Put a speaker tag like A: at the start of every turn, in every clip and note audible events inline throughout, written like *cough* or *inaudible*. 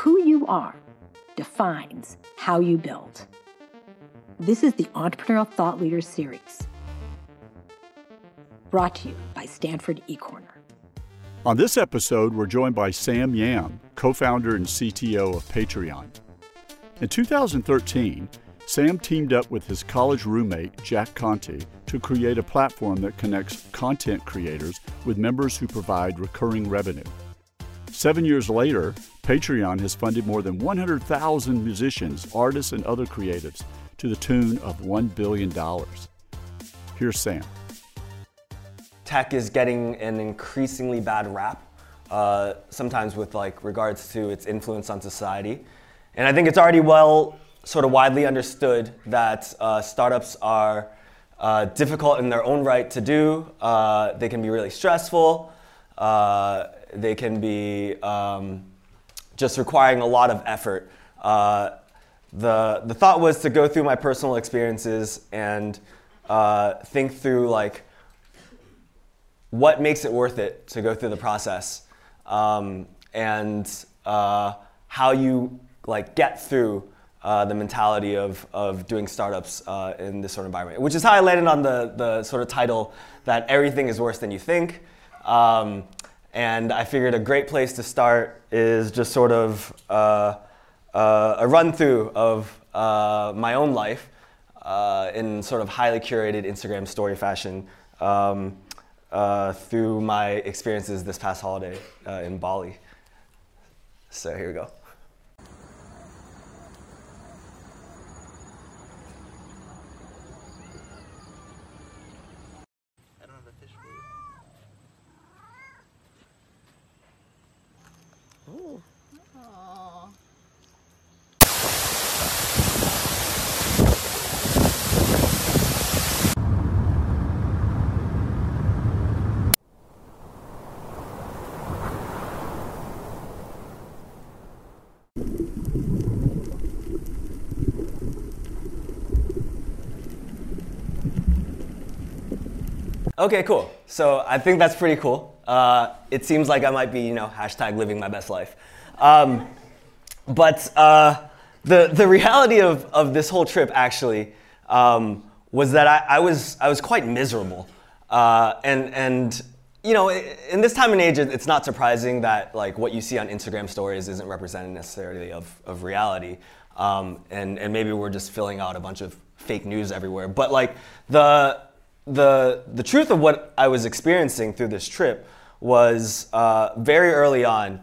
A: Who you are defines how you build. This is the Entrepreneurial Thought Leaders Series, brought to you by Stanford eCorner.
B: On this episode, we're joined by Sam Yam, co founder and CTO of Patreon. In 2013, Sam teamed up with his college roommate, Jack Conte, to create a platform that connects content creators with members who provide recurring revenue. Seven years later, Patreon has funded more than 100,000 musicians, artists, and other creatives to the tune of $1 billion. Here's Sam.
C: Tech is getting an increasingly bad rap, uh, sometimes with like regards to its influence on society. And I think it's already well sort of widely understood that uh, startups are uh, difficult in their own right to do. Uh, they can be really stressful. Uh, they can be um, just requiring a lot of effort. Uh, the, the thought was to go through my personal experiences and uh, think through like what makes it worth it to go through the process um, and how you like get through uh, the mentality of, of doing startups uh, in this sort of environment, which is how I landed on the, the sort of title that everything is worse than you think. Um, and I figured a great place to start is just sort of uh, uh a run through of uh, my own life uh, in sort of highly curated Instagram story fashion um, through my experiences this past holiday in Bali. So here we go. Okay, cool. So I think that's pretty cool. Uh, it seems like I might be, you know, hashtag living my best life. Um, but uh, the, the reality of, of this whole trip actually um, was that I, I, was, I was quite miserable. Uh, and, and, you know, in this time and age, it's not surprising that like what you see on Instagram stories isn't represented necessarily of, of reality. Um, and, and maybe we're just filling out a bunch of fake news everywhere. But like the, the, the truth of what I was experiencing through this trip was uh, very early on,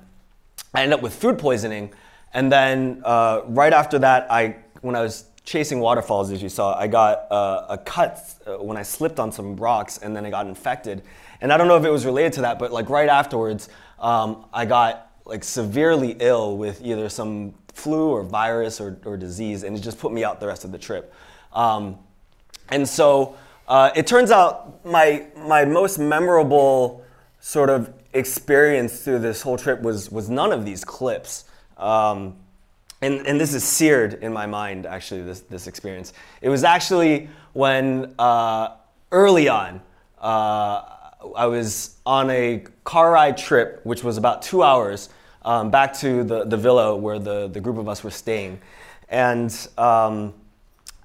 C: I ended up with food poisoning. And then uh, right after that, I, when I was chasing waterfalls, as you saw, I got uh, a cut uh, when I slipped on some rocks and then I got infected. And I don't know if it was related to that, but like right afterwards, um, I got like severely ill with either some flu or virus or, or disease, and it just put me out the rest of the trip. Um, and so uh, it turns out my, my most memorable sort of experience through this whole trip was, was none of these clips. Um, and, and this is seared in my mind, actually, this, this experience. It was actually when uh, early on, uh, I was on a car ride trip, which was about two hours, um, back to the, the villa where the, the group of us were staying. And um,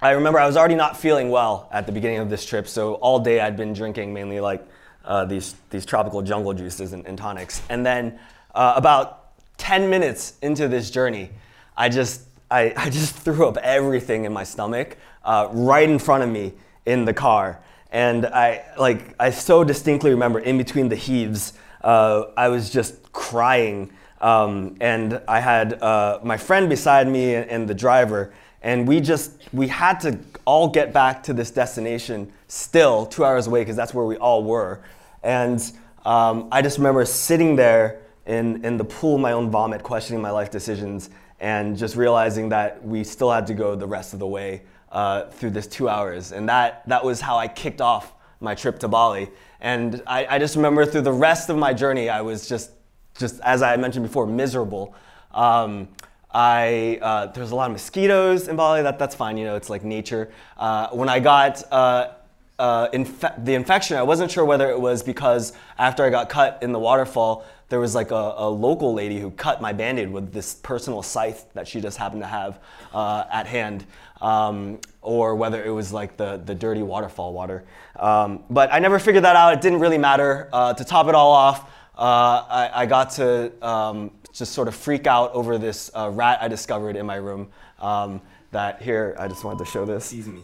C: I remember I was already not feeling well at the beginning of this trip, so all day I'd been drinking mainly like uh, these, these tropical jungle juices and, and tonics. And then uh, about 10 minutes into this journey, I just, I, *laughs* I just threw up everything in my stomach uh, right in front of me in the car. And I, like, I so distinctly remember in between the heaves, uh, I was just crying. Um, and I had uh, my friend beside me and, and the driver, and we just we had to all get back to this destination still two hours away because that's where we all were. And um, i just remember sitting there in, in the pool of my own vomit questioning my life decisions and just realizing that we still had to go the rest of the way uh, through this two hours. And that, that was how i kicked off my trip to bali. And I, I just remember through the rest of my journey i was just just as i mentioned before miserable. Um, I, uh, there's a lot of mosquitoes in Bali. That, that's fine, you know, it's like nature. Uh, when I got uh, uh the infection, I wasn't sure whether it was because after I got cut in the waterfall, there was like a, a local lady who cut my band-aid with this personal scythe that she just happened to have uh, at hand, um, or whether it was like the, the dirty waterfall water. Um, but I never figured that out. It didn't really matter. Uh, to top it all off, uh, I, I, got to um, just sort of freak out over this uh, rat I discovered in my room. Um, that here, I just wanted to show this.
D: Sees me.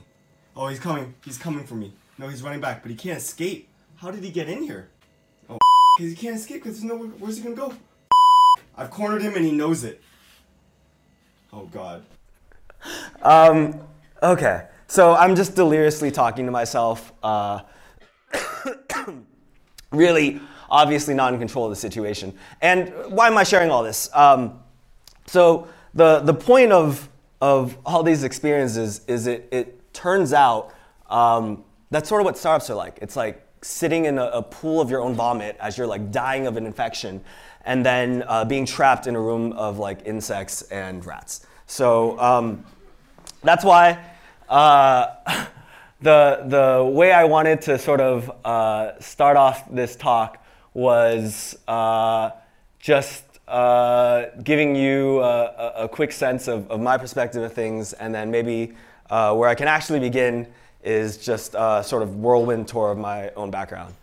D: Oh, he's coming. He's coming for me. No, he's running back, but he can't escape. How did he get in here? Oh, *laughs* because he can't escape because there's nowhere. Where's he gonna go? *laughs* I've cornered him and he knows it. Oh God.
C: Um, okay, so I'm just deliriously talking to myself. Uh, *coughs* really, obviously not in control of the situation. And why am I sharing all this? Um, so the the point of of all these experiences is it it turns out um, that's sort of what startups are like. It's like sitting in a, a, pool of your own vomit as you're like dying of an infection, and then uh, being trapped in a room of like insects and rats. So um, that's why uh, *laughs* the the way I wanted to sort of uh, start off this talk was uh, just uh, giving you a, a, quick sense of, of, my perspective of things, and then maybe uh, where I can actually begin is just a sort of whirlwind tour of my own background.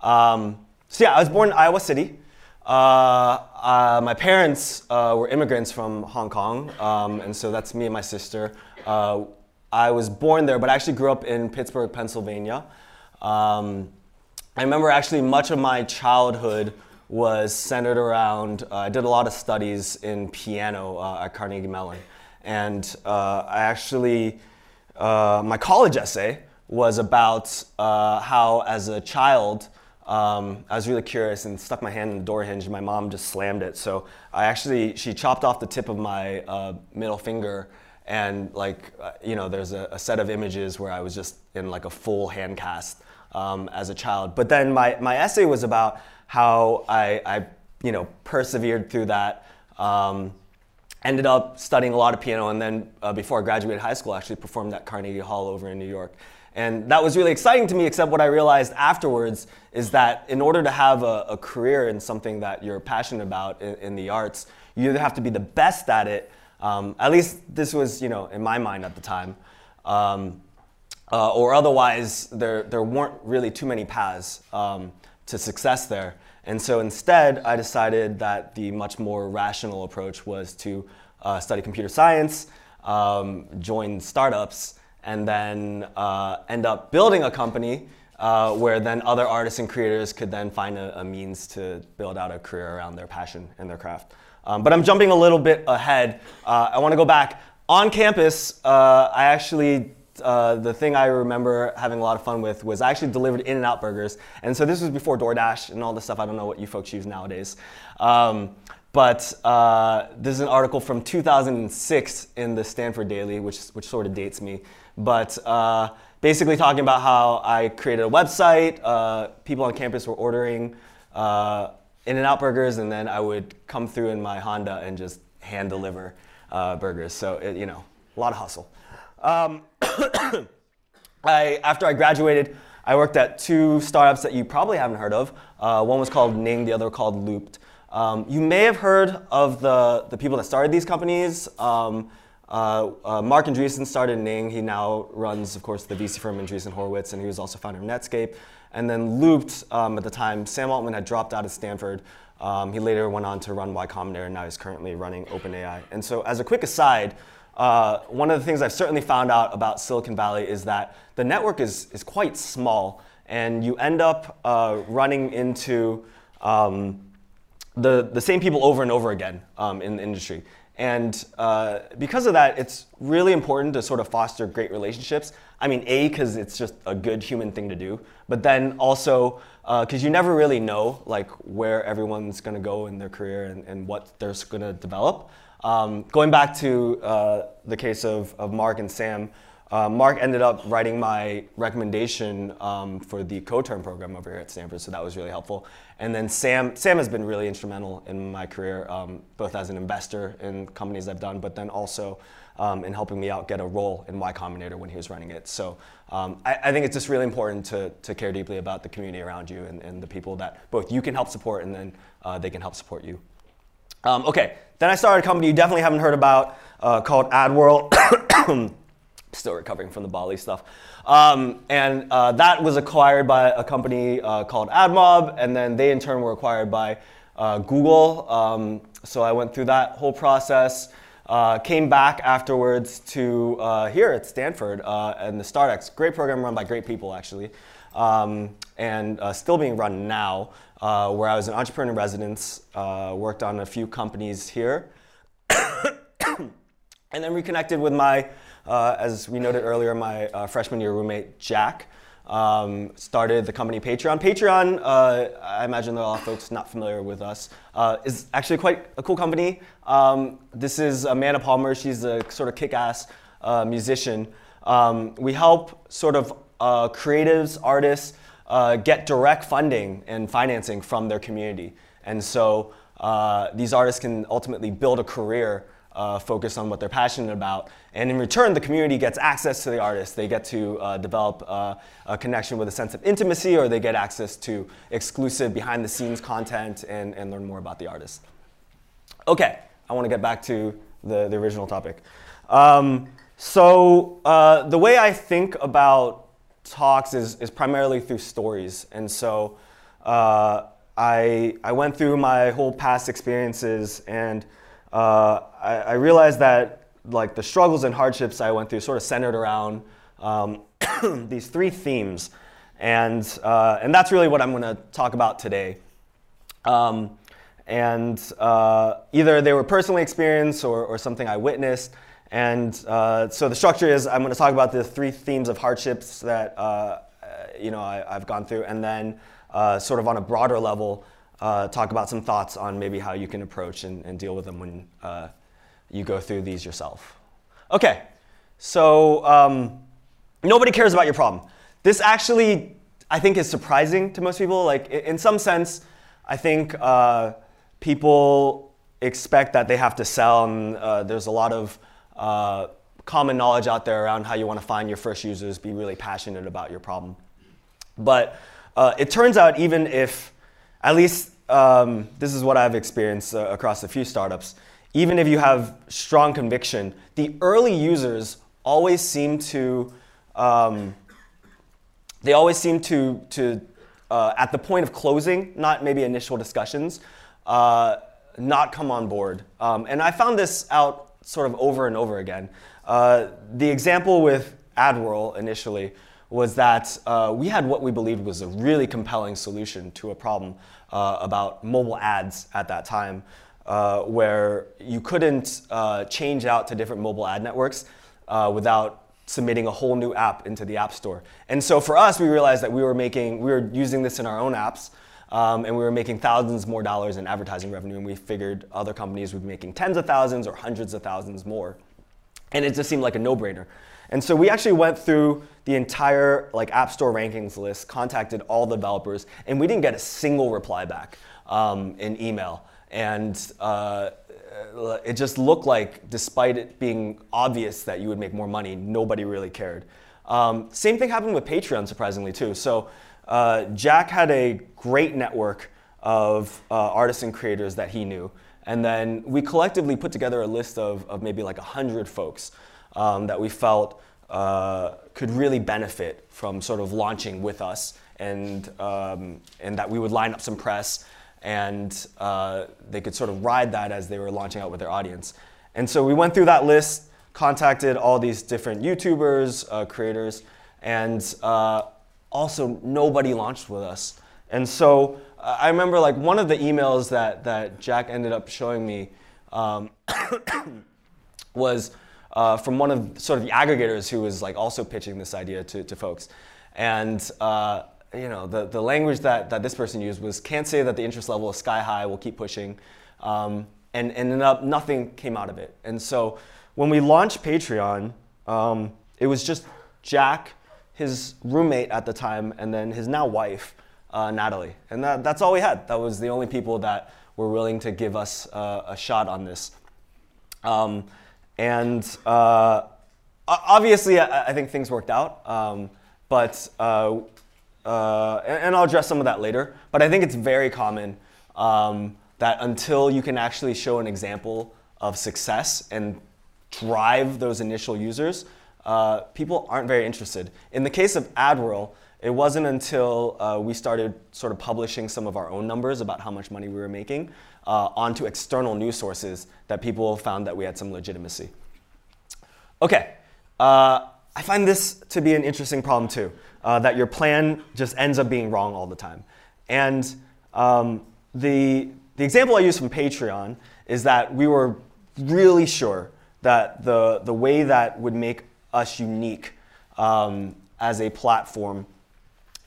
C: Um, so yeah, I was born in Iowa City. Uh, uh, my parents were immigrants from Hong Kong, um, and so that's me and my sister. I was born there, but I actually grew up in Pittsburgh, Pennsylvania. Um, I remember actually much of my childhood was centered around, uh, I did a lot of studies in piano uh, at Carnegie Mellon. And I actually, my college essay was about how, as a child, um, I was really curious and stuck my hand in the door hinge. And my mom just slammed it. So I actually, she chopped off the tip of my uh, middle finger. And like, uh, you know, there's a, a, set of images where I was just in like a full hand cast um, as a child. But then my, my essay was about how I, I you know, persevered through that. Um, ended up studying a lot of piano and then uh, before I graduated high school, I actually performed at Carnegie Hall over in New York. And that was really exciting to me, except what I realized afterwards is that in order to have a, a career in something that you're passionate about in, in, the arts, you either have to be the best at it, um, at least this was, you know, in my mind at the time, um, uh, or otherwise there, there weren't really too many paths um, to success there. And so instead, I decided that the much more rational approach was to uh, study computer science, um, join startups, and then uh, end up building a company uh, where then other artists and creators could then find a, a, means to build out a career around their passion and their craft. Um, but I'm jumping a little bit ahead. Uh, I want to go back. On campus, uh, I actually uh, the thing I remember having a lot of fun with was I actually delivered In-N-Out burgers. And so this was before DoorDash and all this stuff. I don't know what you folks use nowadays. Um, but uh, this is an article from 2006 in the Stanford Daily, which, which sort of dates me. But uh, basically talking about how I created a website, uh, people on campus were ordering uh, In-N-Out burgers, and then I would come through in my Honda and just hand deliver uh, burgers. So, it, you know, a lot of hustle. Um, *coughs* I, after I graduated, I worked at two startups that you probably haven't heard of. Uh, one was called Ning, the other called Loopt. Um, you may have heard of the, the people that started these companies. Um, uh, uh, Marc Andreessen started Ning. He now runs, of course, the VC firm Andreessen Horowitz, and he was also founder of Netscape. And then Loopt, um, at the time, Sam Altman had dropped out of Stanford. Um, he later went on to run Y Combinator, and now he's currently running OpenAI. And so, as a quick aside, uh, one of the things I've certainly found out about Silicon Valley is that the network is, is quite small, and you end up uh, running into um, the, the same people over and over again um, in the industry. And uh, because of that, it's really important to sort of foster great relationships. I mean, A, because it's just a good human thing to do, but then also because uh, you never really know like where everyone's going to go in their career and, and what they're going to develop. Um, going back to uh, the case of, of Marc and Sam, uh, Mark ended up writing my recommendation um, for the co-term program over here at Stanford, so that was really helpful. And then Sam, Sam has been really instrumental in my career, um, both as an investor in companies I've done, but then also um, in helping me out get a role in Y Combinator when he was running it. So um, I, I, think it's just really important to, to care deeply about the community around you and, and the people that both you can help support and then uh, they can help support you. Um, okay, then I started a company you definitely haven't heard about uh, called AdWhirl. *coughs* Still recovering from the Bali stuff. Um, and uh, that was acquired by a company uh, called AdMob, and then they in turn were acquired by uh, Google. Um, so I went through that whole process. Uh, came back afterwards to uh, here at Stanford uh, and the StartX, great program run by great people actually, um, and still being run now, where I was an entrepreneur in residence, worked on a few companies here, *coughs* and then reconnected with my uh, as we noted earlier, my uh, freshman year roommate, Jack, um, started the company Patreon. Patreon, uh, I imagine there are a lot of folks not familiar with us, uh, is actually quite a cool company. Um, this is Amanda Palmer. She's a sort of kick-ass uh, musician. Um, we help sort of uh, creatives, artists, get direct funding and financing from their community. And so these artists can ultimately build a career uh, focus on what they're passionate about. And in return, the community gets access to the artist. They get to uh, develop uh, a connection with a sense of intimacy, or they get access to exclusive behind the scenes content and, and learn more about the artist. Okay, I want to get back to the, the original topic. Um, so, uh, the way I think about talks is, is primarily through stories. And so, uh, I, I went through my whole past experiences and uh, I, I, realized that like the struggles and hardships I went through sort of centered around um, *clears throat* these three themes, and uh, and that's really what I'm going to talk about today. Um, and uh, either they were personally experienced or, or something I witnessed. And uh, so the structure is I'm going to talk about the three themes of hardships that uh, you know I, have gone through, and then uh, sort of on a broader level, uh, talk about some thoughts on maybe how you can approach and, and deal with them when uh, you go through these yourself. Okay, so um, nobody cares about your problem. This actually, I think, is surprising to most people. Like, in some sense, I think uh, people expect that they have to sell, and there's a lot of uh, common knowledge out there around how you want to find your first users, be really passionate about your problem. But uh, it turns out, even if at least um, this is what I've experienced uh, across a few startups. Even if you have strong conviction, the early users always seem to, um, they always seem to, to uh, at the point of closing, not maybe initial discussions, uh, not come on board. Um, and I found this out sort of over and over again. Uh, the example with AdWhirl initially was that uh, we had what we believed was a really compelling solution to a problem uh, about mobile ads at that time, uh, where you couldn't uh, change out to different mobile ad networks uh, without submitting a whole new app into the App Store. And so for us, we realized that we were making, we were using this in our own apps, um, and we were making thousands more dollars in advertising revenue, and we figured other companies would be making tens of thousands or hundreds of thousands more. And it just seemed like a no-brainer. And so we actually went through the entire like App Store rankings list, contacted all the developers, and we didn't get a single reply back um, in email. And uh, it just looked like, despite it being obvious that you would make more money, nobody really cared. Um, same thing happened with Patreon, surprisingly too. So uh, Jack had a great network of uh, artists and creators that he knew. And then we collectively put together a list of, of maybe like 100 folks um, that we felt uh, could really benefit from sort of launching with us and, um, and that we would line up some press and uh, they could sort of ride that as they were launching out with their audience. And so we went through that list, contacted all these different YouTubers, uh, creators, and uh, also nobody launched with us. And so I remember like one of the emails that, that Jack ended up showing me um, *coughs* was uh, from one of sort of the aggregators who was like also pitching this idea to, to folks. And uh, you know, the, the language that, that this person used was can't say that the interest level is sky high, we'll keep pushing. Um, and, and ended up nothing came out of it. And so when we launched Patreon, um, it was just Jack, his roommate at the time, and then his now wife, uh, Natalie. And that, that's all we had. That was the only people that were willing to give us uh, a shot on this. Um, and uh, obviously, I, I, think things worked out. Um, but uh, uh, and, and, I'll address some of that later. But I think it's very common um, that until you can actually show an example of success and drive those initial users, uh, people aren't very interested. In the case of AdWhirl, it wasn't until uh, we started sort of publishing some of our own numbers about how much money we were making uh, onto external news sources that people found that we had some legitimacy. Okay, uh, I find this to be an interesting problem too, uh, that your plan just ends up being wrong all the time. And um, the, the example I use from Patreon is that we were really sure that the, the way that would make us unique um, as a platform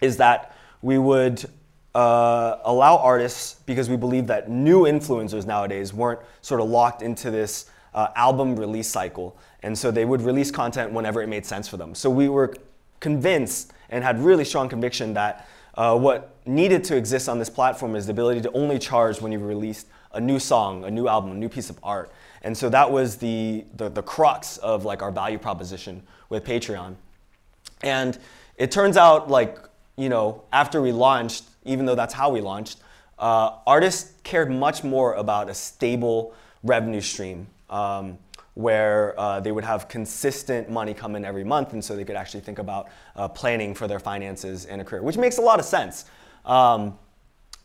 C: is that we would uh, allow artists, because we believe that new influencers nowadays weren't sort of locked into this uh, album release cycle. And so they would release content whenever it made sense for them. So we were convinced and had really strong conviction that uh, what needed to exist on this platform is the ability to only charge when you released a new song, a new album, a new piece of art. And so that was the, the, the crux of like our value proposition with Patreon. And it turns out like, you know, after we launched, even though that's how we launched, uh, artists cared much more about a stable revenue stream um, where uh, they would have consistent money come in every month, and so they could actually think about uh, planning for their finances and a career, which makes a lot of sense. Um,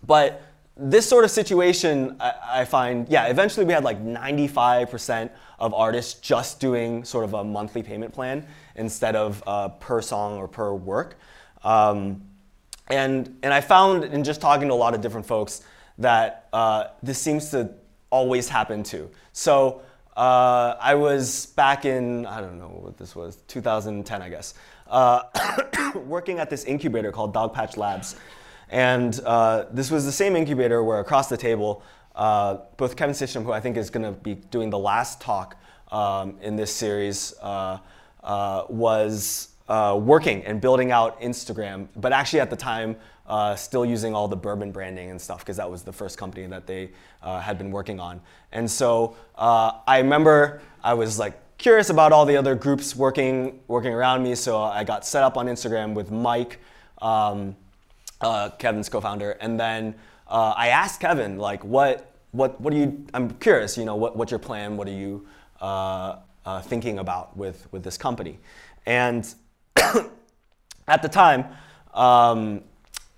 C: but this sort of situation, I, I, find, yeah, eventually we had like 95% of artists just doing sort of a monthly payment plan instead of uh, per song or per work. Um, and, and I found in just talking to a lot of different folks that uh, this seems to always happen too. So uh, I was back in, I don't know what this was, 2010, I guess, uh, *coughs* working at this incubator called Dogpatch Labs. And uh, this was the same incubator where across the table, uh, both Kevin Systrom, who I think is going to be doing the last talk um, in this series, uh, uh, was working and building out Instagram, but actually at the time, uh, still using all the Burbn branding and stuff because that was the first company that they uh, had been working on. And so uh, I remember I was like curious about all the other groups working working around me, so I got set up on Instagram with Mike, um, uh, Kevin's co-founder, and then uh, I asked Kevin like, what what what do you? I'm curious, you know, what what's your plan? What are you uh, thinking about with with this company? And *coughs* at the time. Um,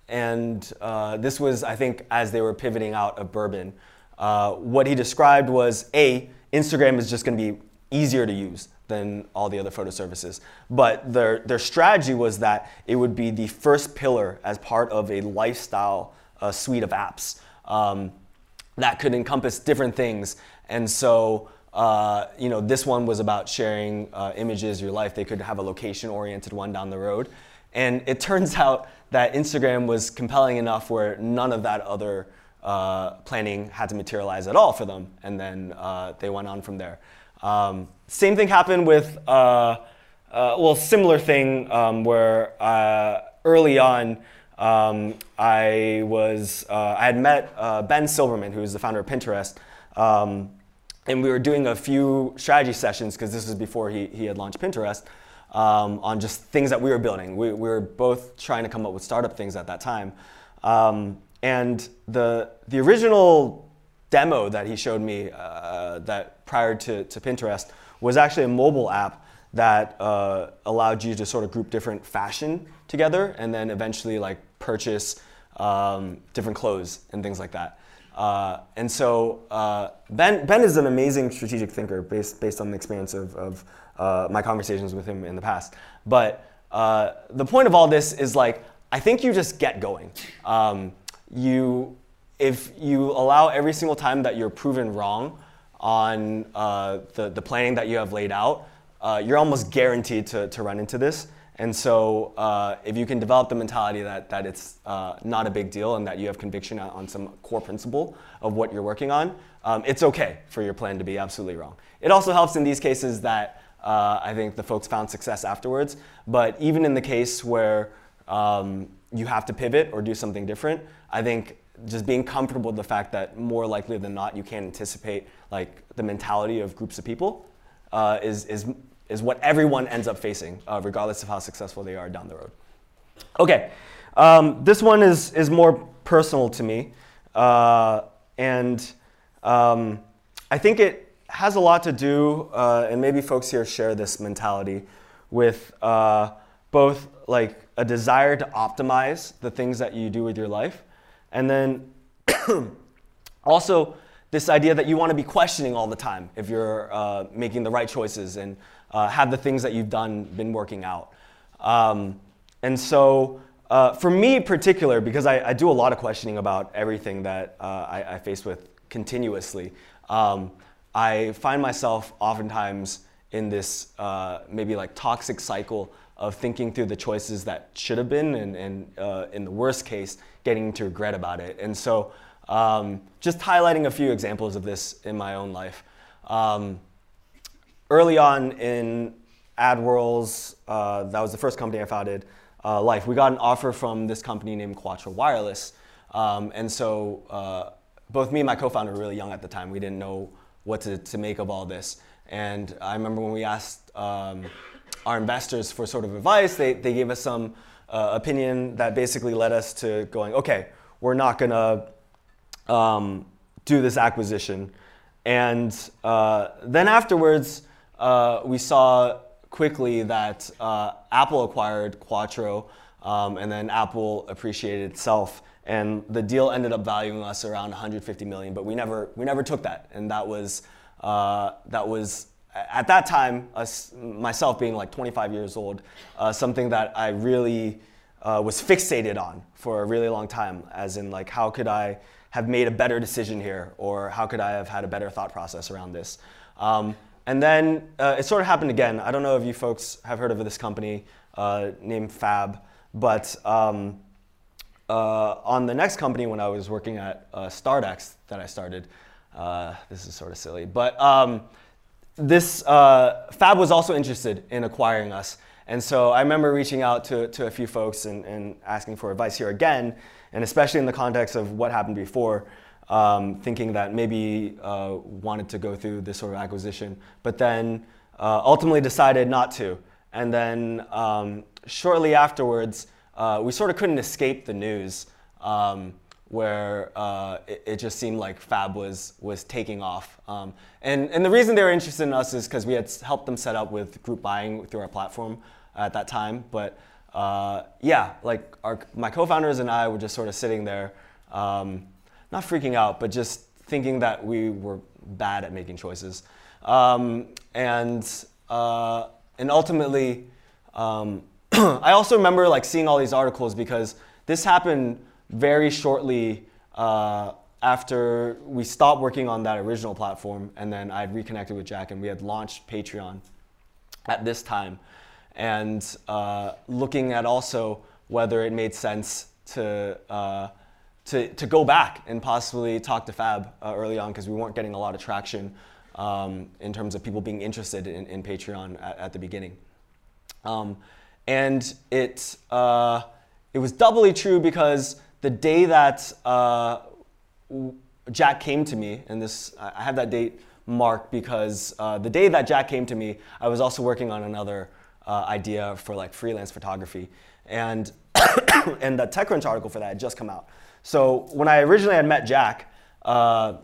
C: and uh, this was, I think, as they were pivoting out of Burbn. Uh, what he described was A, Instagram is just going to be easier to use than all the other photo services. But their, their strategy was that it would be the first pillar as part of a lifestyle uh, suite of apps um, that could encompass different things. And so, uh, you know, this one was about sharing uh, images of your life. They could have a location oriented one down the road. And it turns *laughs* out that Instagram was compelling enough where none of that other uh, planning had to materialize at all for them. And then uh, they went on from there. Um, same thing happened with, uh, uh well, similar thing um, where uh, early on, um, I was, uh, I had met Ben Silbermann, who's the founder of Pinterest. Um, and we were doing a few strategy sessions because this was before he, he had launched Pinterest um, on just things that we were building. We, we, were both trying to come up with startup things at that time. Um, and the, the original demo that he showed me uh, that prior to, to Pinterest was actually a mobile app that uh, allowed you to sort of group different fashion together and then eventually like purchase um, different clothes and things like that. Uh, and so uh, Ben, ben is an amazing strategic thinker based, based on the experience of, of uh, my conversations with him in the past. But uh, the point of all this is like, I think you just get going. Um, you, if you allow every single time that you're proven wrong on uh, the, the planning that you have laid out, uh, you're almost guaranteed to, to run into this. And so, uh, if you can develop the mentality that, that it's uh, not a big deal and that you have conviction on some core principle of what you're working on, um, it's okay for your plan to be absolutely wrong. It also helps in these cases that uh, I think the folks found success afterwards. But even in the case where um, you have to pivot or do something different, I think just being comfortable with the fact that more likely than not you can't anticipate like the mentality of groups of people uh, is, is, is what everyone ends up facing, uh, regardless of how successful they are down the road. Okay, um, this one is, is more personal to me. Uh, and um, I think it has a lot to do, uh, and maybe folks here share this mentality, with uh, both like a desire to optimize the things that you do with your life, and then *clears throat* also this idea that you want to be questioning all the time if you're uh, making the right choices and uh, have the things that you've done been working out. Um, and so uh, for me in particular, because I, I, do a lot of questioning about everything that uh, I, I, face with continuously, um, I find myself oftentimes in this uh, maybe like toxic cycle of thinking through the choices that should have been and, and uh, in the worst case, getting to regret about it. And so um, just highlighting a few examples of this in my own life. Um, early on in AdWhirl's, uh, that was the first company I founded, uh, life. We got an offer from this company named Quattro Wireless. Um, and so uh, both me and my co-founder were really young at the time. We didn't know what to, to make of all this. And I remember when we asked um, our investors for sort of advice, they, they gave us some uh, opinion that basically led us to going, okay, we're not gonna um, do this acquisition. And uh, then afterwards, uh, we saw quickly that uh, Apple acquired Quattro, um, and then Apple appreciated itself, and the deal ended up valuing us around 150 million. But we never we never took that, and that was uh, that was at that time us, myself being like 25 years old, uh, something that I really uh, was fixated on for a really long time, as in like how could I have made a better decision here, or how could I have had a better thought process around this. Um, and then uh, it sort of happened again. I don't know if you folks have heard of this company uh, named Fab, but um, uh, on the next company when I was working at uh, StartX that I started, uh, this is sort of silly, but um, this uh, Fab was also interested in acquiring us. And so I remember reaching out to, to a few folks and, and asking for advice here again, and especially in the context of what happened before um, thinking that maybe uh, wanted to go through this sort of acquisition, but then uh, ultimately decided not to. And then um, shortly afterwards, uh, we sort of couldn't escape the news um, where uh, it, it, just seemed like Fab was, was taking off. Um, and, and the reason they were interested in us is because we had helped them set up with group buying through our platform at that time. But uh, yeah, like our, my co-founders and I were just sort of sitting there um, not freaking out, but just thinking that we were bad at making choices. Um, and, uh, and ultimately, um, *clears throat* I also remember like seeing all these articles because this happened very shortly uh, after we stopped working on that original platform, and then I had reconnected with Jack, and we had launched Patreon at this time, and uh, looking at also whether it made sense to uh, to, to go back and possibly talk to Fab uh, early on because we weren't getting a lot of traction um, in terms of people being interested in, in Patreon at, at, the beginning. Um, and it, uh, it was doubly true because the day that uh, Jack came to me, and this I have that date marked because uh, the day that Jack came to me, I was also working on another uh, idea for like freelance photography, and *coughs* and the TechCrunch article for that had just come out. So when I originally had met Jack, uh,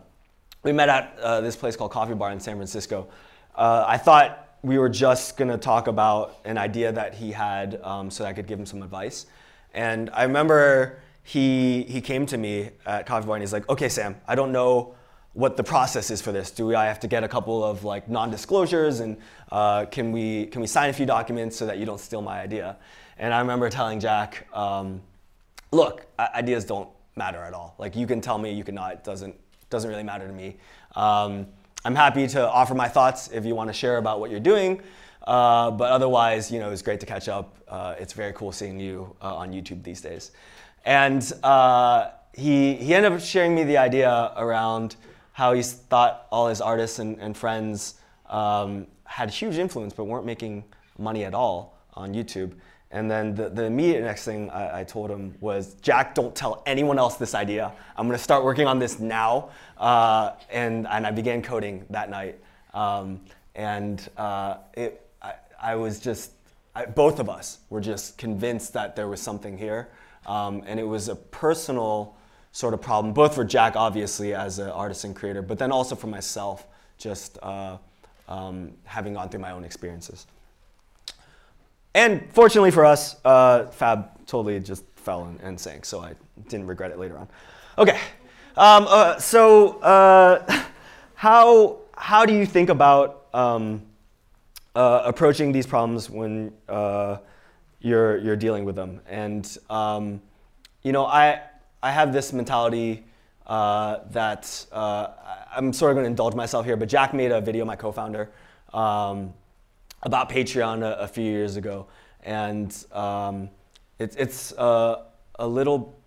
C: we met at uh, this place called Coffee Bar in San Francisco. Uh, I thought we were just gonna talk about an idea that he had um, so I could give him some advice. And I remember he, he came to me at Coffee and he's like, okay, Sam, I don't know what the process is for this. Do we, I have to get a couple of like non-disclosures and uh, can, we, can we sign a few documents so that you don't steal my idea? And I remember telling Jack, um, look, ideas don't matter at all. Like you can tell me, you can not. It doesn't doesn't really matter to me. Um, I'm happy to offer my thoughts if you want to share about what you're doing. Uh, but otherwise, you know, it's great to catch up. Uh, it's very cool seeing you uh, on YouTube these days. And uh, he, he ended up sharing me the idea around how he thought all his artists and, and friends um, had huge influence but weren't making money at all on YouTube. And then the, the immediate next thing I, I, told him was, Jack, don't tell anyone else this idea. I'm gonna start working on this now. Uh, and, and I began coding that night. Um, and uh, it, I, I, was just, I, both of us were just convinced that there was something here. Um, and it was a personal sort of problem, both for Jack, obviously, as an artist and creator, but then also for myself, just uh, um, having gone through my own experiences. And fortunately for us, uh, Fab totally just fell and, and, sank, so I didn't regret it later on. Okay, um, uh, so uh, *laughs* how, how do you think about um, uh, approaching these problems when uh, you're, you're dealing with them? And, um, you know, I, I have this mentality uh, that I'm sort of going to indulge myself here, but Jack made a video, my co-founder, um, about Patreon a, a, few years ago, and um, it, it's uh, a little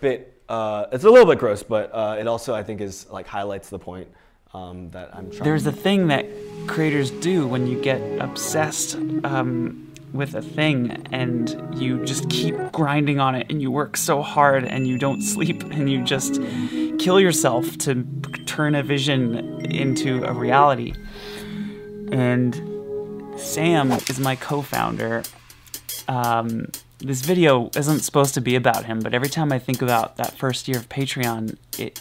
C: bit uh, it's a little bit gross, but uh, it also I think is like highlights the point um, that I'm trying.
E: There's a thing that creators do when you get obsessed um, with a thing and you just keep grinding on it and you work so hard and you don't sleep and you just kill yourself to turn a vision into a reality. And Sam is my co founder. Um, this video isn't supposed to be about him, but every time I think about that first year of Patreon, it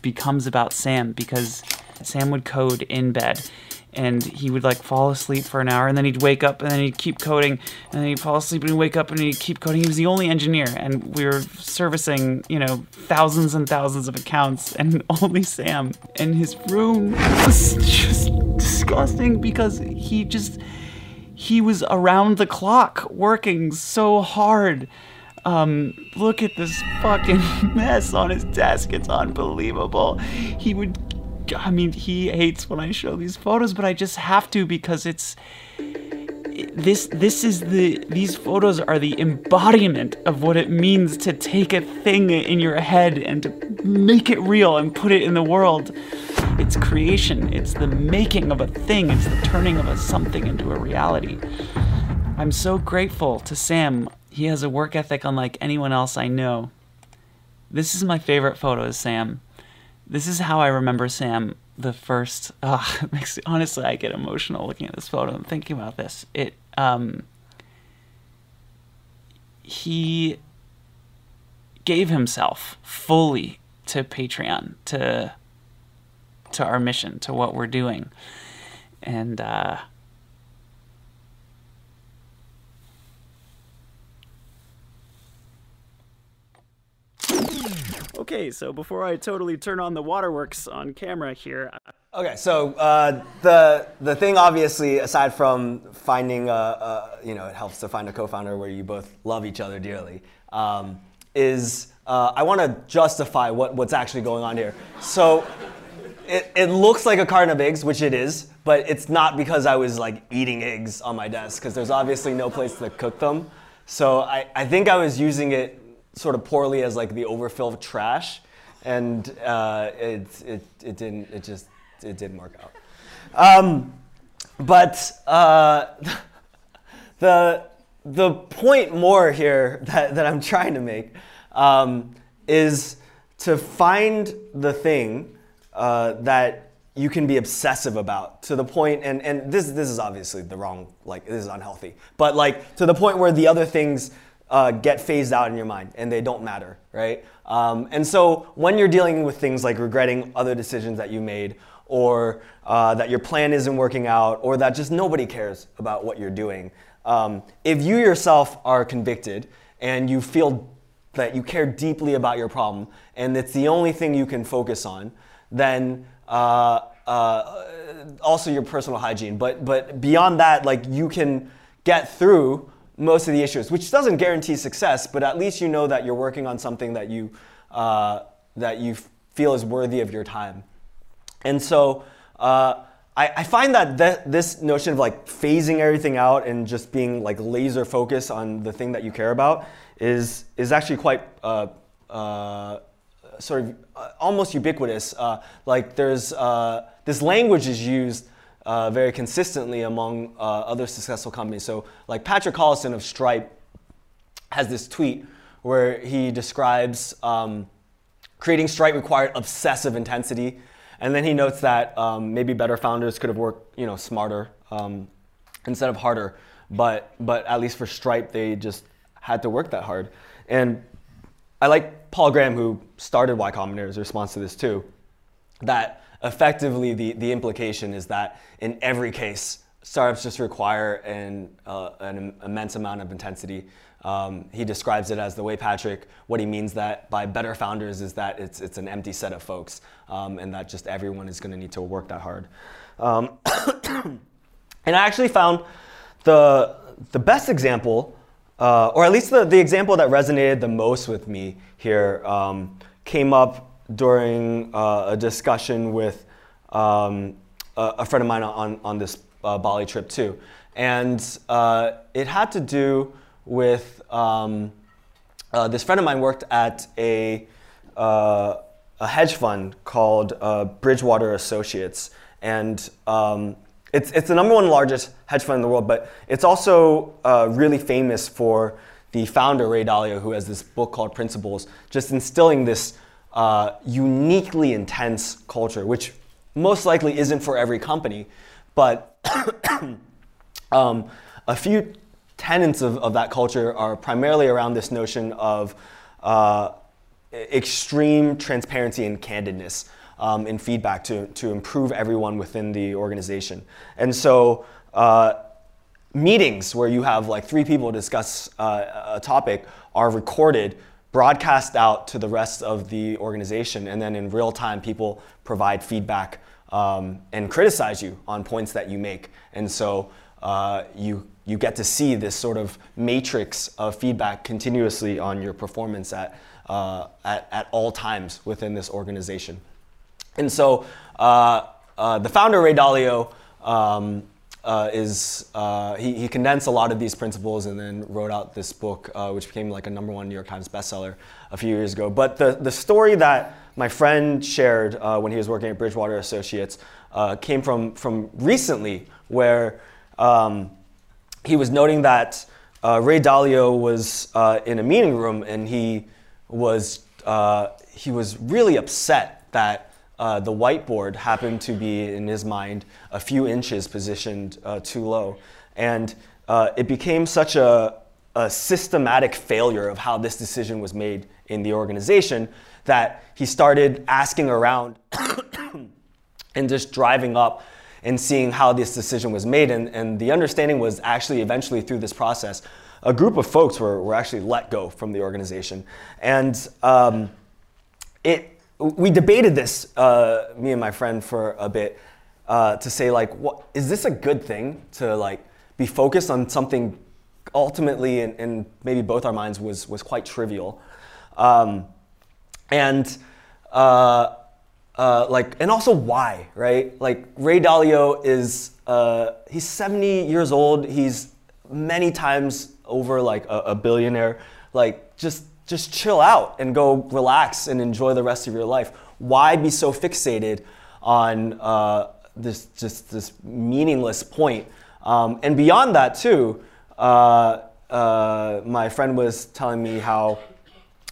E: becomes about Sam because Sam would code in bed and he would like fall asleep for an hour and then he'd wake up and then he'd keep coding and then he'd fall asleep and he'd wake up and he'd keep coding. He was the only engineer and we were servicing, you know, thousands and thousands of accounts and *laughs* only Sam. And his room was just disgusting because he just he was around the clock working so hard. Um, look at this fucking *laughs* mess on his desk. It's unbelievable. He would, I mean, he hates when I show these photos, but I just have to because it's this this is the these photos are the embodiment of what it means to take a thing in your head and to make it real and put it in the world it's creation, it's the making of a thing, it's the turning of a something into a reality. I'm so grateful to Sam. He has a work ethic unlike anyone else I know. This is my favorite photo Sam. This is how I remember Sam the first *laughs* makes honestly I get emotional looking at this photo and thinking about this. It um he gave himself fully to Patreon to to our mission, to what we're doing. And uh, Okay, so before I totally turn on the waterworks on camera here.
C: Okay, so uh, the the thing obviously, aside from finding a, a, you know, it helps to find a co-founder where you both love each other dearly, um, is uh, I want to justify what, what's actually going on here. So it, it looks like a carton of eggs, which it is, but it's not because I was like eating eggs on my desk, because there's obviously no place to cook them. So I, I think I was using it sort of poorly as like the overfilled trash, and uh, it, it, it didn't, it just, it didn't work out. Um, but uh, *laughs* the, the point more here that, that I'm trying to make um, is to find the thing uh, that you can be obsessive about to the point and, and this this is obviously the wrong like this is unhealthy but like to the point where the other things uh, get phased out in your mind and they don't matter right um, and so when you're dealing with things like regretting other decisions that you made or uh, that your plan isn't working out or that just nobody cares about what you're doing um, if you yourself are convicted and you feel that you care deeply about your problem and it's the only thing you can focus on then uh, uh, also your personal hygiene. But but beyond that, like you can get through most of the issues, which doesn't guarantee success, but at least you know that you're working on something that you uh, that you feel is worthy of your time. And so uh, I, I, find that th- this notion of like phasing everything out and just being like laser focused on the thing that you care about is is actually quite uh, uh sort of uh, almost ubiquitous. Uh, like there's this language is used uh, very consistently among uh, other successful companies. So, like Patrick Collison of Stripe has this tweet where he describes um, creating Stripe required obsessive intensity, and then he notes that um, maybe better founders could have worked, you know, smarter um, instead of harder. But but at least for Stripe, they just had to work that hard. And I like Paul Graham, who started Y Combinator's response to this too, that effectively the, the implication is that in every case, startups just require an, uh, an immense amount of intensity. Um, he describes it as the way Patrick, what he means that by better founders is that it's, it's an empty set of folks um, and that just everyone is going to need to work that hard. Um, *coughs* and I actually found the, the best example, uh, or at least the, the example that resonated the most with me here, um, came up during uh, a discussion with um, a, a, friend of mine on, on this uh, Bali trip too. And uh, it had to do with um, uh, this friend of mine worked at a, uh, a hedge fund called Bridgewater Associates. And um, it's, it's the number one largest hedge fund in the world, but it's also really famous for the founder, Ray Dalio, who has this book called Principles, just instilling this uh, uniquely intense culture, which most likely isn't for every company, but *coughs* um, a few tenets of, of that culture are primarily around this notion of uh, extreme transparency and candidness um, in feedback to, to improve everyone within the organization. And so, uh, meetings where you have like three people discuss uh, a topic are recorded broadcast out to the rest of the organization, and then in real time, people provide feedback um, and criticize you on points that you make. And so uh, you you get to see this sort of matrix of feedback continuously on your performance at uh, at, at all times within this organization. And so uh, uh the founder Ray Dalio. Um, uh, is uh, he, he, condensed a lot of these principles and then wrote out this book, uh, which became like a number one New York Times bestseller a few years ago. But the, the story that my friend shared uh, when he was working at Bridgewater Associates uh, came from, from recently, where um, he was noting that uh, Ray Dalio was in a meeting room and he was, he was really upset that uh, the whiteboard happened to be, in his mind, a few inches positioned uh, too low. And uh, it became such a, a, systematic failure of how this decision was made in the organization that he started asking around *coughs* and just driving up and seeing how this decision was made. And, and the understanding was actually eventually through this process, a group of folks were, were actually let go from the organization. And um, it, we debated this, uh, me and my friend, for a bit uh, to say like, what is this a good thing to like be focused on something ultimately, in maybe both our minds was was quite trivial, um, and uh, uh like, and also why, right? Like Ray Dalio is uh, he's 70 years old. He's many times over like a, a billionaire. Like just just chill out and go relax and enjoy the rest of your life. Why be so fixated on uh, this just this meaningless point? Um, and beyond that too, uh, uh, my friend was telling me how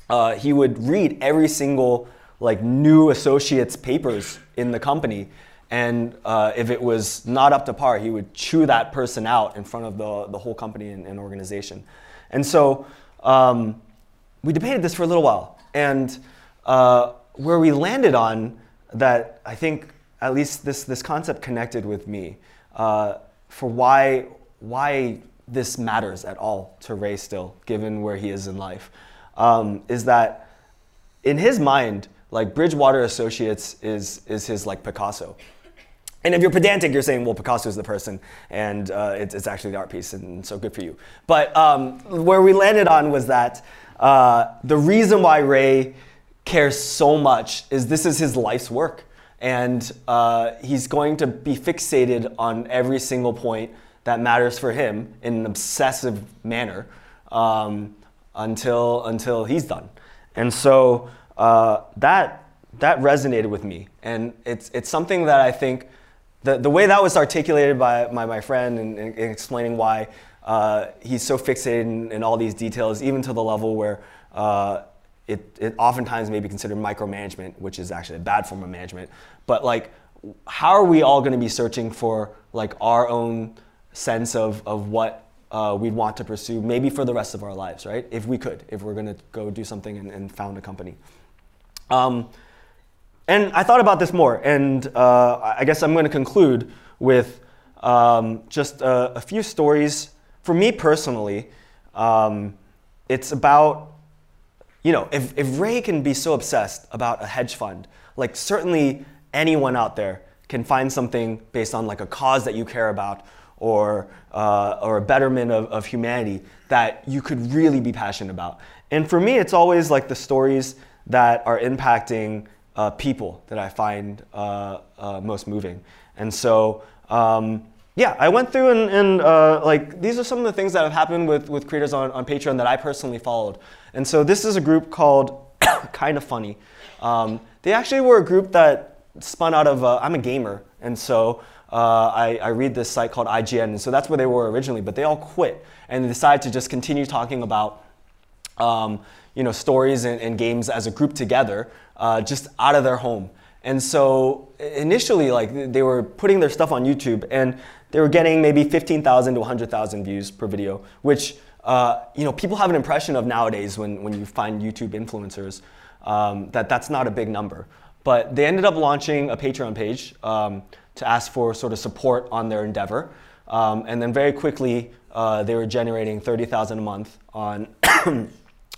C: uh, he would read every single like new associate's papers in the company and uh, if it was not up to par, he would chew that person out in front of the, the whole company and, and organization. And so um, we debated this for a little while, and uh, where we landed on that, I think at least this this concept connected with me uh, for why why this matters at all to Ray still, given where he is in life, um, is that in his mind, like Bridgewater Associates is is his like Picasso. And if you're pedantic, you're saying, well, Picasso is the person, and uh, it's, it's, actually the art piece, and so good for you. But um, where we landed on was that uh, the reason why Ray cares so much is this is his life's work. And uh, he's going to be fixated on every single point that matters for him in an obsessive manner um, until, until he's done. And so uh, that, that resonated with me. And it's, it's something that I think the, the way that was articulated by my, my friend and, and explaining why uh, he's so fixated in, in, all these details, even to the level where uh, it, it oftentimes may be considered micromanagement, which is actually a bad form of management. But like, how are we all going to be searching for like our own sense of, of what uh, we'd want to pursue, maybe for the rest of our lives, right? If we could, if we're going to go do something and, and found a company. Um, and I thought about this more, and uh, I guess I'm going to conclude with um, just a, a, few stories. For me personally, um, it's about, you know, if, if Ray can be so obsessed about a hedge fund, like certainly anyone out there can find something based on like a cause that you care about or, uh, or a betterment of, of humanity that you could really be passionate about. And for me, it's always like the stories that are impacting uh, people that I find uh, uh, most moving. And so, um, yeah, I went through and, and uh, like these are some of the things that have happened with, with creators on, on Patreon that I personally followed. And so this is a group called *coughs* Kind of Funny. Um, they actually were a group that spun out of, uh, I'm a gamer, and so uh, I, I, read this site called IGN, and so that's where they were originally, but they all quit and they decided to just continue talking about um, you know, stories and, and, games as a group together, uh, just out of their home. And so initially, like they were putting their stuff on YouTube, and they were getting maybe 15,000 to 100,000 views per video, which uh, you know people have an impression of nowadays when, when you find YouTube influencers um, that that's not a big number. But they ended up launching a Patreon page um, to ask for sort of support on their endeavor, um, and then very quickly uh, they were generating 30,000 a month on *coughs*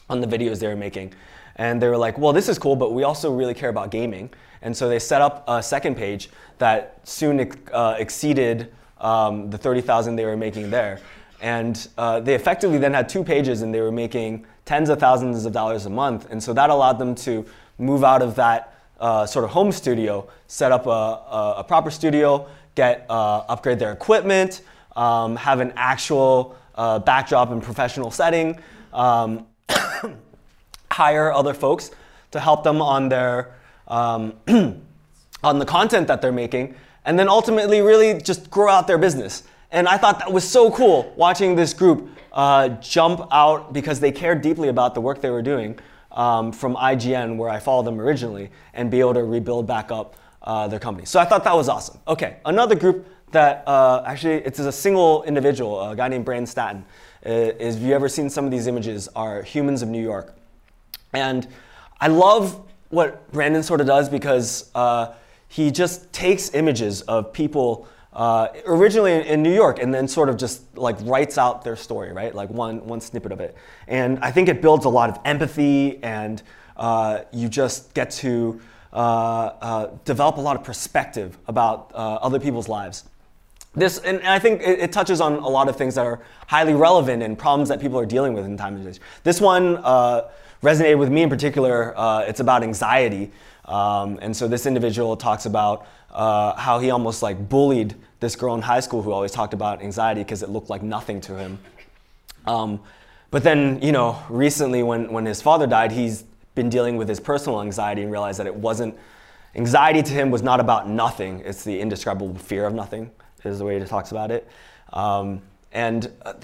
C: on the videos they were making. And they were like, well, this is cool, but we also really care about gaming. And so they set up a second page that soon uh, exceeded um, the 30,000 they were making there. And uh, they effectively then had two pages and they were making tens of thousands of dollars a month. And so that allowed them to move out of that uh, sort of home studio, set up a, a, a proper studio, get uh, upgrade their equipment, um, have an actual uh, backdrop and professional setting. Um, *coughs* hire other folks to help them on their um, *coughs* on the content that they're making, and then ultimately really just grow out their business. And I thought that was so cool watching this group uh, jump out because they cared deeply about the work they were doing um, from IGN, where I followed them originally, and be able to rebuild back up uh, their company. So I thought that was awesome. Okay, another group that uh, actually it's a single individual, a guy named Brandon Stanton. Uh, is, have you ever seen some of these images? Are Humans of New York. And I love what Brandon sort of does because uh, he just takes images of people uh, originally in, New York and then sort of just like writes out their story, right? Like one, one snippet of it. And I think it builds a lot of empathy and uh, you just get to uh, uh, develop a lot of perspective about uh, other people's lives. This, and I think it, it, touches on a lot of things that are highly relevant and problems that people are dealing with in time and age. This one uh, resonated with me in particular. It's about anxiety. Um, and so this individual talks about uh, how he almost like bullied this girl in high school who always talked about anxiety because it looked like nothing to him. Um, but then, you know, recently when, when his father died, he's been dealing with his personal anxiety and realized that it wasn't, anxiety to him was not about nothing, it's the indescribable fear of nothing is the way he talks about it. Um, and uh,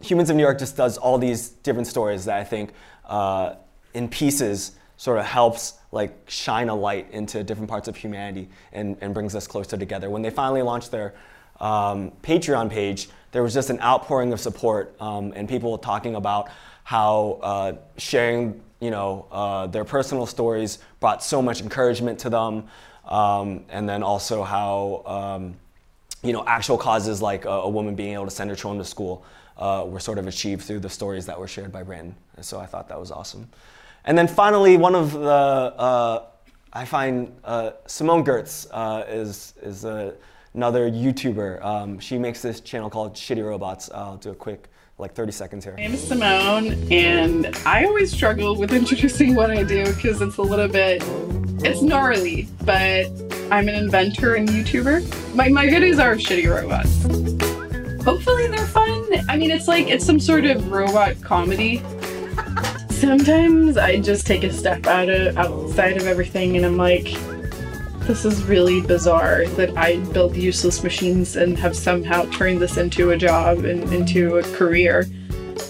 C: Humans of New York just does all these different stories that I think uh, in pieces sort of helps like shine a light into different parts of humanity and, and brings us closer together. When they finally launched their um, Patreon page, there was just an outpouring of support um, and people talking about how uh, sharing you know, uh, their personal stories brought so much encouragement to them. Um, and then also how um, you know, actual causes like a, a, woman being able to send her children to school uh, were sort of achieved through the stories that were shared by Brandon. And so I thought that was awesome. And then finally, one of the, uh, I find uh, Simone Giertz uh, is, is a, another YouTuber. Um, she makes this channel called Shitty Robots. I'll do a quick like 30 seconds here.
F: Is Simone, and I always struggle with introducing what I do because it's a little bit, it's gnarly, but I'm an inventor and YouTuber. My, my videos are shitty robots. Hopefully they're fun. I mean, it's like, it's some sort of robot comedy. Sometimes I just take a step out of outside of everything and I'm like, this is really bizarre that I build useless machines and have somehow turned this into a job and into a career.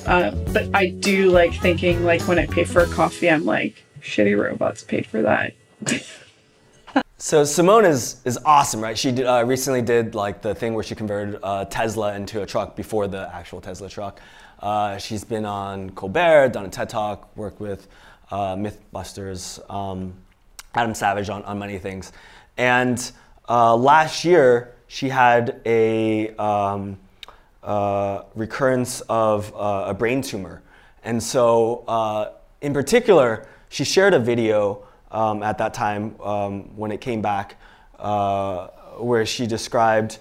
F: Uh, but I do like thinking, like, when I pay for a coffee, I'm like, shitty robots paid for that. *laughs*
C: So Simone is is awesome, right? She did, uh, recently did like the thing where she converted uh, Tesla into a truck before the actual Tesla truck. Uh, she's been on Colbert, done a TED Talk, worked with uh, MythBusters, um, Adam Savage on, on many things. And uh, last year, she had a um, uh, recurrence of a brain tumor. And so, in particular, she shared a video um, at that time um, when it came back, uh, where she described,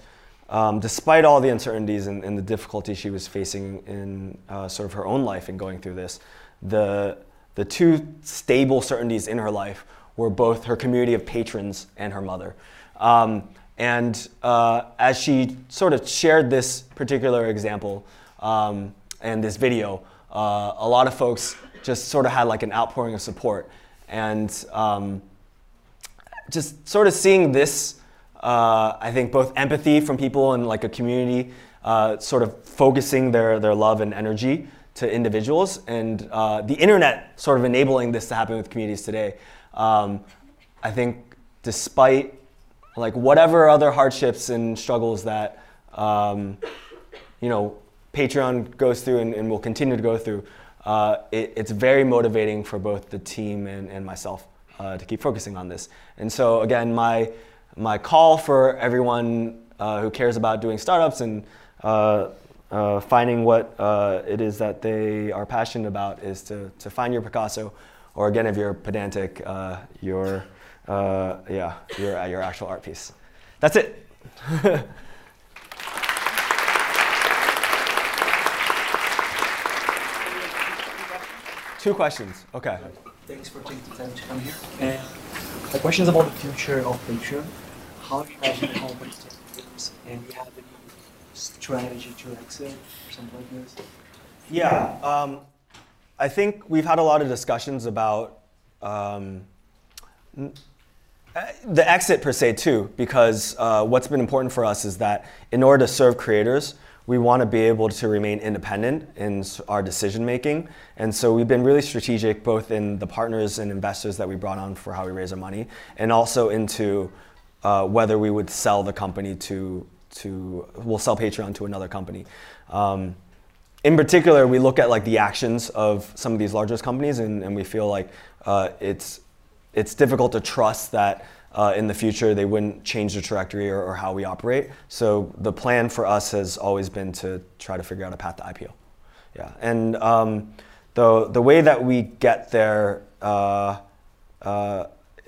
C: um, despite all the uncertainties and, and, the difficulty she was facing in uh, sort of her own life in going through this, the, the two stable certainties in her life were both her community of patrons and her mother. Um, and uh, as she sort of shared this particular example um, and this video, uh, a lot of folks just sort of had like an outpouring of support and um, just sort of seeing this, uh, I think both empathy from people and like a community, uh, sort of focusing their, their love and energy to individuals, and uh, the internet sort of enabling this to happen with communities today. Um, I think despite like whatever other hardships and struggles that um, you know Patreon goes through and, and will continue to go through, uh, it, it's very motivating for both the team and, and myself uh, to keep focusing on this. And so again, my, my call for everyone uh, who cares about doing startups and uh, uh, finding what uh, it is that they are passionate about is to, to find your Picasso, or again, if you're pedantic, your, yeah, your, your actual art piece. That's it. *laughs* Two questions. Okay.
G: Thanks for taking the time to come here. My question is about the future of Patreon. How do you imagine the company And do you have any strategy to exit or something like this?
C: Yeah. Um, I think we've had a lot of discussions about um, the exit per se too, because uh, what's been important for us is that in order to serve creators, we want to be able to remain independent in our decision making. And so we've been really strategic both in the partners and investors that we brought on for how we raise our money and also into uh, whether we would sell the company to, to we'll sell Patreon to another company. Um, in particular, we look at like the actions of some of these largest companies and, and we feel like uh, it's, it's difficult to trust that uh, in the future they wouldn't change the trajectory or, or, how we operate. So the plan for us has always been to try to figure out a path to IPO. Yeah, and um, the the way that we get there uh, uh,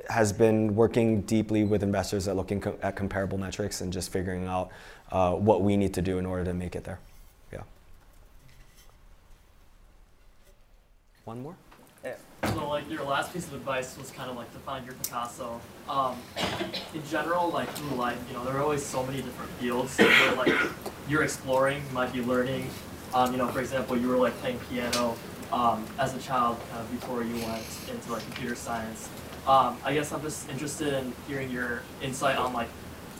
C: has been working deeply with investors at looking co- at comparable metrics and just figuring out uh, what we need to do in order to make it there. Yeah. One more.
H: So like your last piece of advice was kind of like to find your Picasso. Um, in general, like through life, you know, there are always so many different fields where like you're exploring, might be learning. Um, you know, for example, you were like playing piano um, as a child before you went into like computer science. Um, I guess I'm just interested in hearing your insight on like,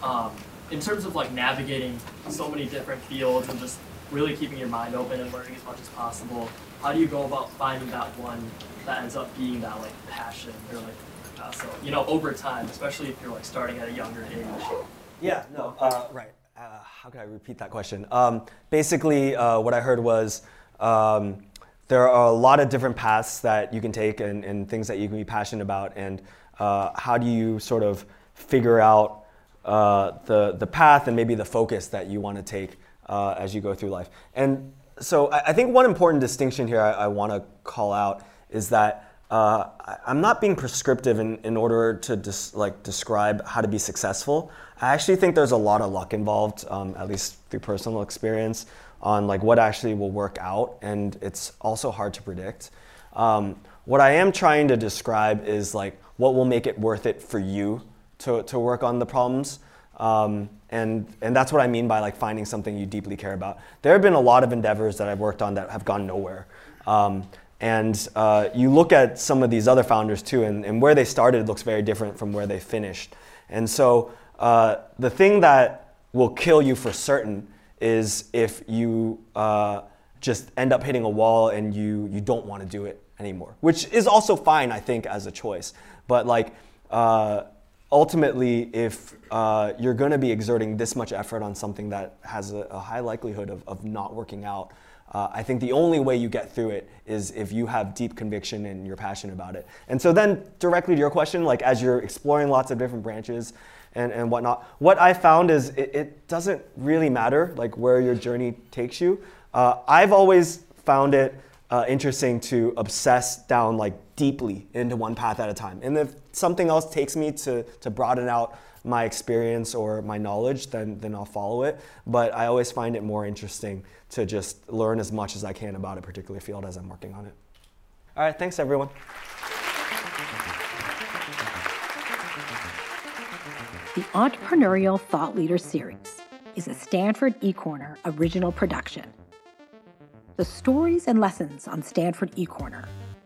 H: um, in terms of like navigating so many different fields and just really keeping your mind open and learning as much as possible. How do you go about finding that one that ends up being that like passion or like uh, so you know over time, especially if you're like starting at a younger age.
C: Yeah, no, uh, right. Uh, how can I repeat that question? Um, basically, uh, what I heard was um, there are a lot of different paths that you can take and, and things that you can be passionate about, and uh, how do you sort of figure out uh, the the path and maybe the focus that you want to take as you go through life. And so I, I think one important distinction here I, I want to call out is that uh, I'm not being prescriptive in, in order to dis, like describe how to be successful. I actually think there's a lot of luck involved, um, at least through personal experience, on like what actually will work out, and it's also hard to predict. Um, what I am trying to describe is like what will make it worth it for you to, to work on the problems. Um, and, and that's what I mean by like finding something you deeply care about. There have been a lot of endeavors that I've worked on that have gone nowhere. Um, and uh, you look at some of these other founders too, and, and, where they started looks very different from where they finished. And so uh, the thing that will kill you for certain is if you uh, just end up hitting a wall and you you don't want to do it anymore, which is also fine, I think, as a choice. But like uh, ultimately, if uh, you're going to be exerting this much effort on something that has a, a high likelihood of, of not working out, uh, I think the only way you get through it is if you have deep conviction and you're passionate about it. And so then, directly to your question, like as you're exploring lots of different branches and, and whatnot, what I found is it, it doesn't really matter like where your journey takes you. Uh, I've always found it uh, interesting to obsess down like deeply into one path at a time. And if something else takes me to, to broaden out my experience or my knowledge, then, then I'll follow it. But I always find it more interesting to just learn as much as I can about a particular field as I'm working on it. All right, thanks everyone.
A: The Entrepreneurial Thought Leader Series is a Stanford eCorner original production. The stories and lessons on Stanford eCorner